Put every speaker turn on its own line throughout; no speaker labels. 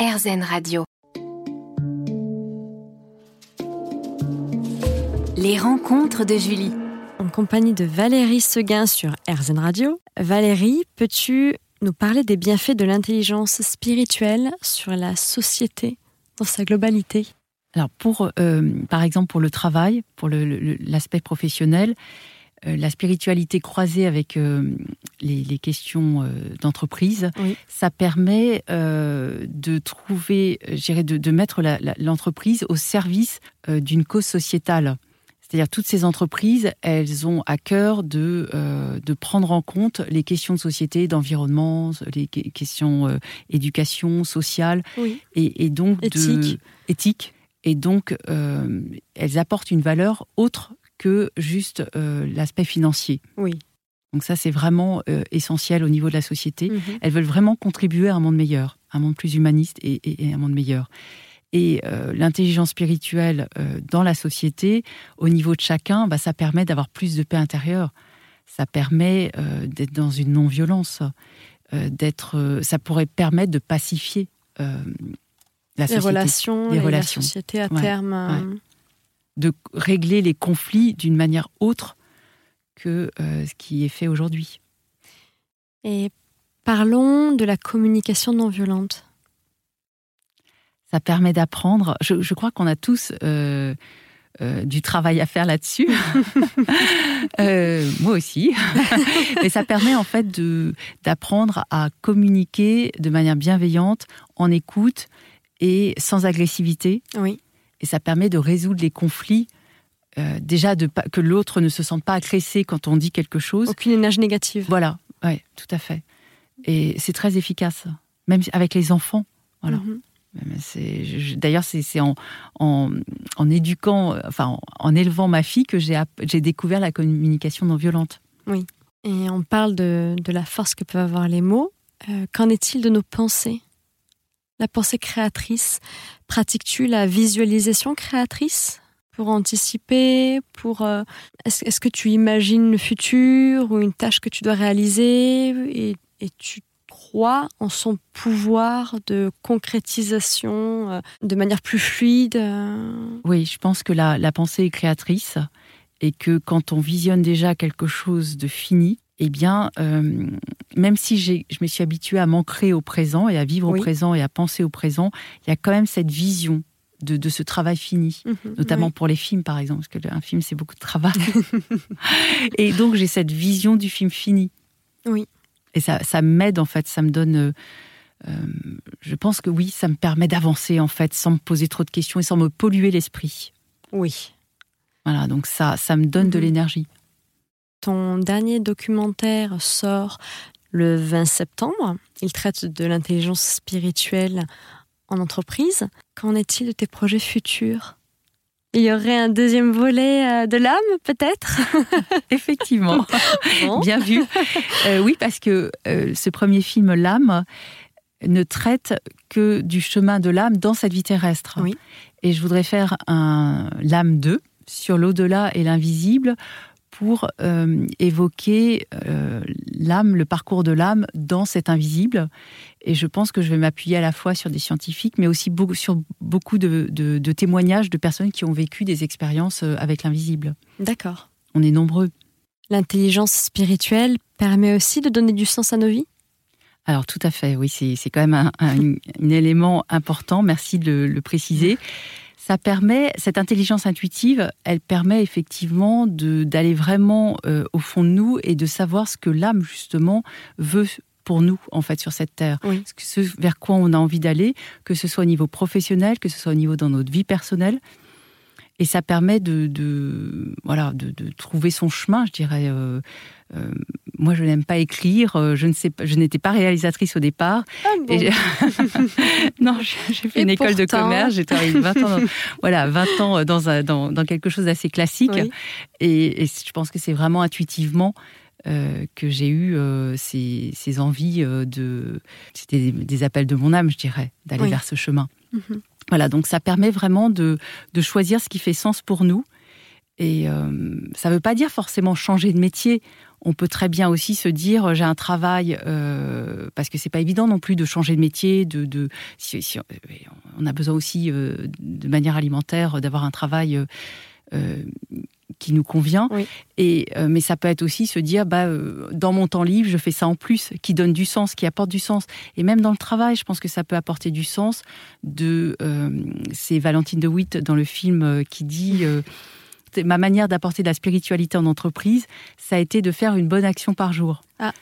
RZN Radio. Les rencontres de Julie.
En compagnie de Valérie Seguin sur RZN Radio. Valérie, peux-tu nous parler des bienfaits de l'intelligence spirituelle sur la société dans sa globalité?
Alors, pour, euh, par exemple, pour le travail, pour l'aspect professionnel, la spiritualité croisée avec euh, les, questions d'entreprise, ça permet de trouver, de, de mettre l'entreprise au service d'une cause sociétale. C'est-à-dire toutes ces entreprises, elles ont à cœur de, de prendre en compte les questions de société, d'environnement, les questions euh, éducation, sociale, et, et, donc
éthique.
De, éthique. Et donc, elles apportent une valeur autre que juste euh, l'aspect financier.
Oui.
Donc ça, c'est vraiment euh, essentiel au niveau de la société.
Mhm.
Elles veulent vraiment contribuer à un monde meilleur, un monde plus humaniste et, un monde meilleur. Et euh, l'intelligence spirituelle dans la société, au niveau de chacun, bah, ça permet d'avoir plus de paix intérieure. Ça permet d'être dans une non-violence. d'être, ça pourrait permettre de pacifier la
les relations, les relations, la société à terme
de régler les conflits d'une manière autre que euh, ce qui est fait aujourd'hui.
Et parlons de la communication non violente.
Ça permet d'apprendre. Je, crois qu'on a tous euh, euh, du travail à faire là-dessus. moi aussi. Mais ça permet en fait d'apprendre à communiquer de manière bienveillante, en écoute et sans agressivité.
Oui
et ça permet de résoudre les conflits. Euh, déjà, de que l'autre ne se sente pas agressé quand on dit quelque chose.
Aucune énergie négative.
Voilà, ouais, tout à fait. Et c'est très efficace, même avec les enfants. Voilà. Mhm. D'ailleurs, c'est en, en, en, éduquant, enfin, en, élevant ma fille que j'ai découvert la communication non violente.
Oui. Et on parle de, de la force que peuvent avoir les mots. Euh, qu'en est-il de nos pensées? La pensée créatrice Pratiques-tu la visualisation créatrice pour anticiper pour euh, est-ce, que tu imagines le futur ou une tâche que tu dois réaliser et, tu crois en son pouvoir de concrétisation euh, de manière plus fluide euh?
Oui, je pense que la, la pensée est créatrice et que quand on visionne déjà quelque chose de fini, eh bien, euh, même si je me suis habituée à m'ancrer au présent et à vivre au présent et à penser au présent, il y a quand même cette vision de, ce travail fini, mhm, notamment pour les films, par exemple, parce qu'un film, c'est beaucoup de travail. et donc, j'ai cette vision du film fini.
Oui.
Et ça, ça m'aide, en fait, ça me donne... Euh, euh, je pense que oui, ça me permet d'avancer, en fait, sans me poser trop de questions et sans me polluer l'esprit.
Oui.
Voilà, donc ça, ça me donne de mhm. l'énergie.
Ton dernier documentaire sort le 20 septembre. Il traite de l'intelligence spirituelle en entreprise. Qu'en est-il de tes projets futurs? Il y aurait un deuxième volet euh, de l'âme, peut-être?
Effectivement. Bien vu. Euh, oui, parce que euh, ce premier film, L'âme, ne traite que du chemin de l'âme dans cette vie terrestre.
Oui.
Et je voudrais faire un L'âme 2 sur l'au-delà et l'invisible pour euh, évoquer euh, l'âme, le parcours de l'âme dans cet invisible. Et je pense que je vais m'appuyer à la fois sur des scientifiques, mais aussi beaucoup, sur beaucoup de, témoignages de personnes qui ont vécu des expériences euh, avec l'invisible.
D'accord.
On est nombreux.
L'intelligence spirituelle permet aussi de donner du sens à nos vies?
Alors tout à fait, oui, c'est quand même un, élément important, merci de le préciser ça permet, cette intelligence intuitive, elle permet effectivement d'aller vraiment euh, au fond de nous et de savoir ce que l'âme, justement, veut pour nous, en fait, sur cette terre. Ce vers quoi on a envie d'aller, que ce soit au niveau professionnel, que ce soit au niveau dans notre vie personnelle. Et ça permet de, voilà, de, trouver son chemin, je dirais. Euh, euh, moi, je n'aime pas écrire. Euh, je ne sais pas, je n'étais pas réalisatrice au départ.
Ah bon.
non, j'ai fait une école de commerce. J'ai travaillé 20 ans, dans, voilà, 20 ans dans, un, dans, dans quelque chose d'assez classique. Et, je pense que c'est vraiment intuitivement que j'ai eu ces, ces, envies de. C'était des, appels de mon âme, je dirais, d'aller vers ce chemin. Mhm. Voilà, donc ça permet vraiment de, choisir ce qui fait sens pour nous. Et euh, ça ne veut pas dire forcément changer de métier. on peut très bien aussi se dire j'ai un travail parce que c'est pas évident non plus de changer de métier, on a besoin aussi de manière alimentaire d'avoir un travail qui nous convient. Et, euh, mais ça peut être aussi se dire, bah, euh, dans mon temps libre, je fais ça en plus, qui donne du sens, qui apporte du sens. Et même dans le travail, je pense que ça peut apporter du sens. De, euh, c'est Valentine de Witt dans le film qui dit. ma manière d'apporter de la spiritualité en entreprise, ça a été de faire une bonne action par jour.
Ah,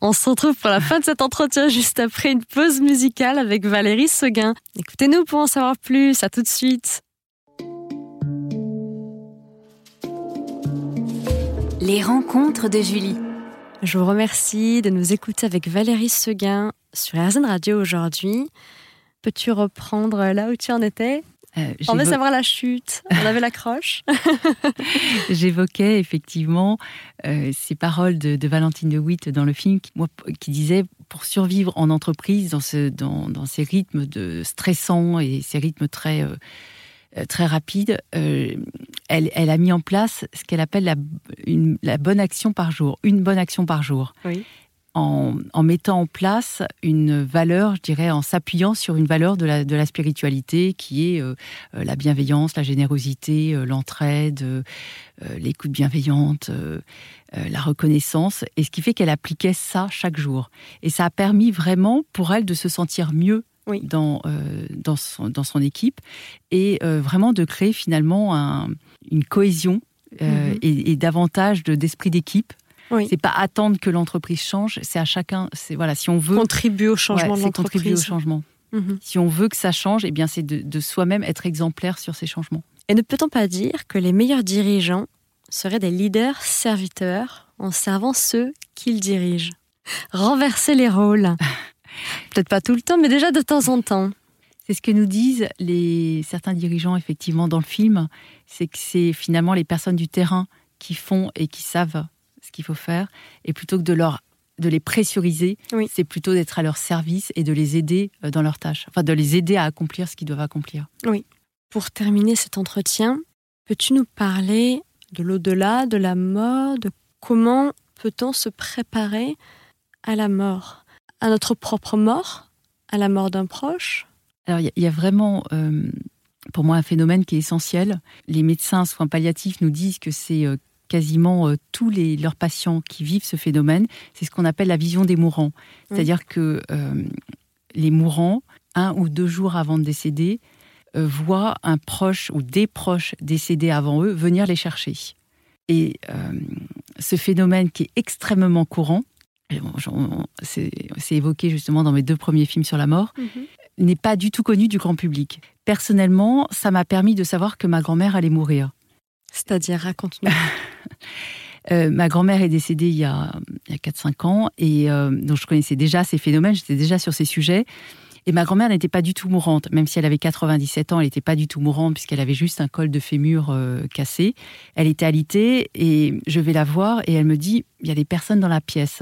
on se retrouve pour la fin de cet entretien juste après une pause musicale avec Valérie Seguin. Écoutez-nous pour en savoir plus. À tout de suite.
Les rencontres de Julie.
Je vous remercie de nous écouter avec Valérie Seguin sur RZN Radio aujourd'hui. Peux-tu reprendre là où tu en étais? Euh, on veut savoir la chute. On avait l'accroche.
J'évoquais effectivement euh, ces paroles de, Valentine de Witt dans le film qui, moi, qui disait pour survivre en entreprise dans, ce, dans, dans ces rythmes de stressants et ces rythmes très euh, très rapide, euh, elle, elle, a mis en place ce qu'elle appelle la, une, la, bonne action par jour, une bonne action par jour. En, en, mettant en place une valeur, je dirais, en s'appuyant sur une valeur de la, de la spiritualité qui est euh, la bienveillance, la générosité, l'entraide, l'écoute bienveillante, la reconnaissance, et ce qui fait qu'elle appliquait ça chaque jour. Et ça a permis vraiment pour elle de se sentir mieux dans, euh, dans, son, dans son équipe et euh, vraiment de créer finalement un, une cohésion euh, mhm. et, davantage d'esprit d'équipe. Oui. C'est pas attendre que l'entreprise change, c'est à chacun. C'est voilà, si on veut
contribuer au changement de l'entreprise.
Contribuer au changement. Mhm. Si on veut que ça change, eh bien c'est de, de soi-même être exemplaire sur ces changements.
Et ne peut-on pas dire que les meilleurs dirigeants seraient des leaders serviteurs en servant ceux qu'ils dirigent? Renverser les rôles. Peut-être pas tout le temps, mais déjà de temps en temps.
C'est ce que nous disent les, certains dirigeants, effectivement, dans le film. C'est que c'est finalement les personnes du terrain qui font et qui savent ce qu'il faut faire. Et plutôt que de, leur, de les pressuriser, c'est plutôt d'être à leur service et de les aider euh, dans leurs tâches. Enfin, de les aider à accomplir ce qu'ils doivent accomplir.
Oui. Pour terminer cet entretien, peux-tu nous parler de l'au-delà, de la mort, de comment peut-on se préparer à la mort? À notre propre mort, à la mort d'un proche
Alors il y, a vraiment, euh, pour moi, un phénomène qui est essentiel. Les médecins soins palliatifs nous disent que c'est euh, quasiment euh, tous les, leurs patients qui vivent ce phénomène. C'est ce qu'on appelle la vision des mourants. C'est-à-dire que les mourants, un ou deux jours avant de décéder, voient un proche ou des proches décédés avant eux venir les chercher. Et ce phénomène qui est extrêmement courant, c'est évoqué justement dans mes deux premiers films sur la mort, mhm. n'est pas du tout connu du grand public. Personnellement, ça m'a permis de savoir que ma grand-mère allait mourir.
C'est-à-dire, raconte-nous.
Euh, ma grand-mère est décédée il y a, a 4-5 ans et euh, donc je connaissais déjà ces phénomènes, j'étais déjà sur ces sujets. Et ma grand-mère n'était pas du tout mourante, même si elle avait 97 ans, elle n'était pas du tout mourante puisqu'elle avait juste un col de fémur euh, cassé. Elle était alitée et je vais la voir et elle me dit il y a des personnes dans la pièce.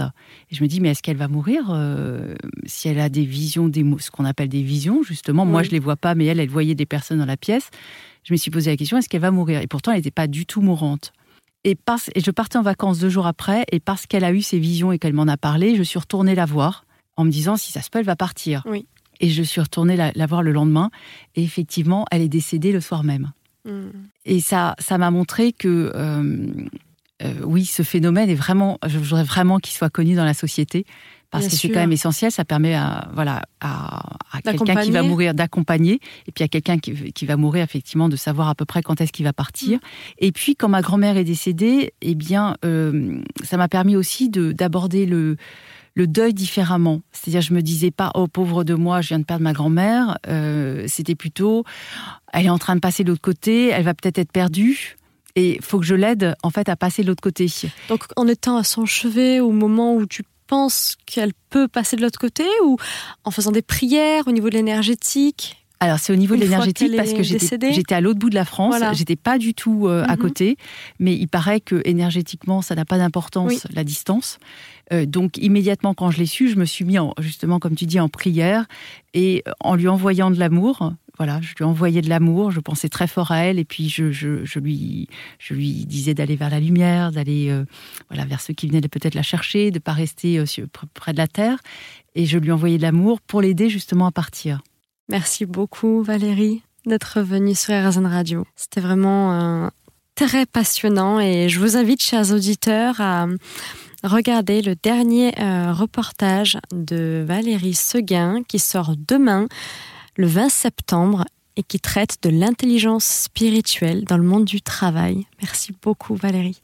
Et je me dis mais est-ce qu'elle va mourir euh, si elle a des visions, des ce qu'on appelle des visions justement? Moi je les vois pas, mais elle elle voyait des personnes dans la pièce. Je me suis posé la question est-ce qu'elle va mourir? Et pourtant elle n'était pas du tout mourante. Et, parce, et je partais en vacances deux jours après, et parce qu'elle a eu ces visions et qu'elle m'en a parlé, je suis retournée la voir en me disant si ça se peut, elle va partir.
Oui.
Et je suis retournée la, voir le lendemain. Et effectivement, elle est décédée le soir même. Hmm. Et ça, ça m'a montré que euh, euh, oui, ce phénomène est vraiment, je voudrais vraiment qu'il soit connu dans la société parce que c'est quand même essentiel. Ça permet à voilà à, quelqu'un qui va mourir d'accompagner et puis à quelqu'un qui, va mourir effectivement de savoir à peu près quand est-ce qu'il va partir. Hmm. Et puis quand ma grand-mère est décédée, eh bien, euh, ça m'a permis aussi d'aborder le le deuil différemment. C'est-à-dire, je me disais pas, oh pauvre de moi, je viens de perdre ma grand-mère. Euh, c'était plutôt, elle est en train de passer de l'autre côté, elle va peut-être être perdue. Et faut que je l'aide en fait à passer de l'autre côté.
Donc en étant à son chevet au moment où tu penses qu'elle peut passer de l'autre côté ou en faisant des prières au niveau de l'énergétique?
Alors c'est au niveau de l'énergétique parce que j'étais à l'autre bout de la France, j'étais pas du tout euh, à mhm. côté, mais il paraît que énergétiquement ça n'a pas d'importance la distance. Euh, donc immédiatement quand je l'ai su, je me suis mis en, justement comme tu dis en prière et en lui envoyant de l'amour, voilà, je lui envoyais de l'amour, je pensais très fort à elle, et puis je, lui, disais d'aller vers la lumière, d'aller euh, voilà, vers ceux qui venaient peut-être la chercher, de ne pas rester euh, près de la terre. Et je lui envoyais de l'amour pour l'aider justement à partir.
Merci beaucoup Valérie d'être venue sur RZN Radio. C'était vraiment très passionnant et je vous invite, chers auditeurs, à regarder le dernier euh, reportage de Valérie Seguin qui sort demain, le 20 septembre, et qui traite de l'intelligence spirituelle dans le monde du travail. Merci beaucoup Valérie.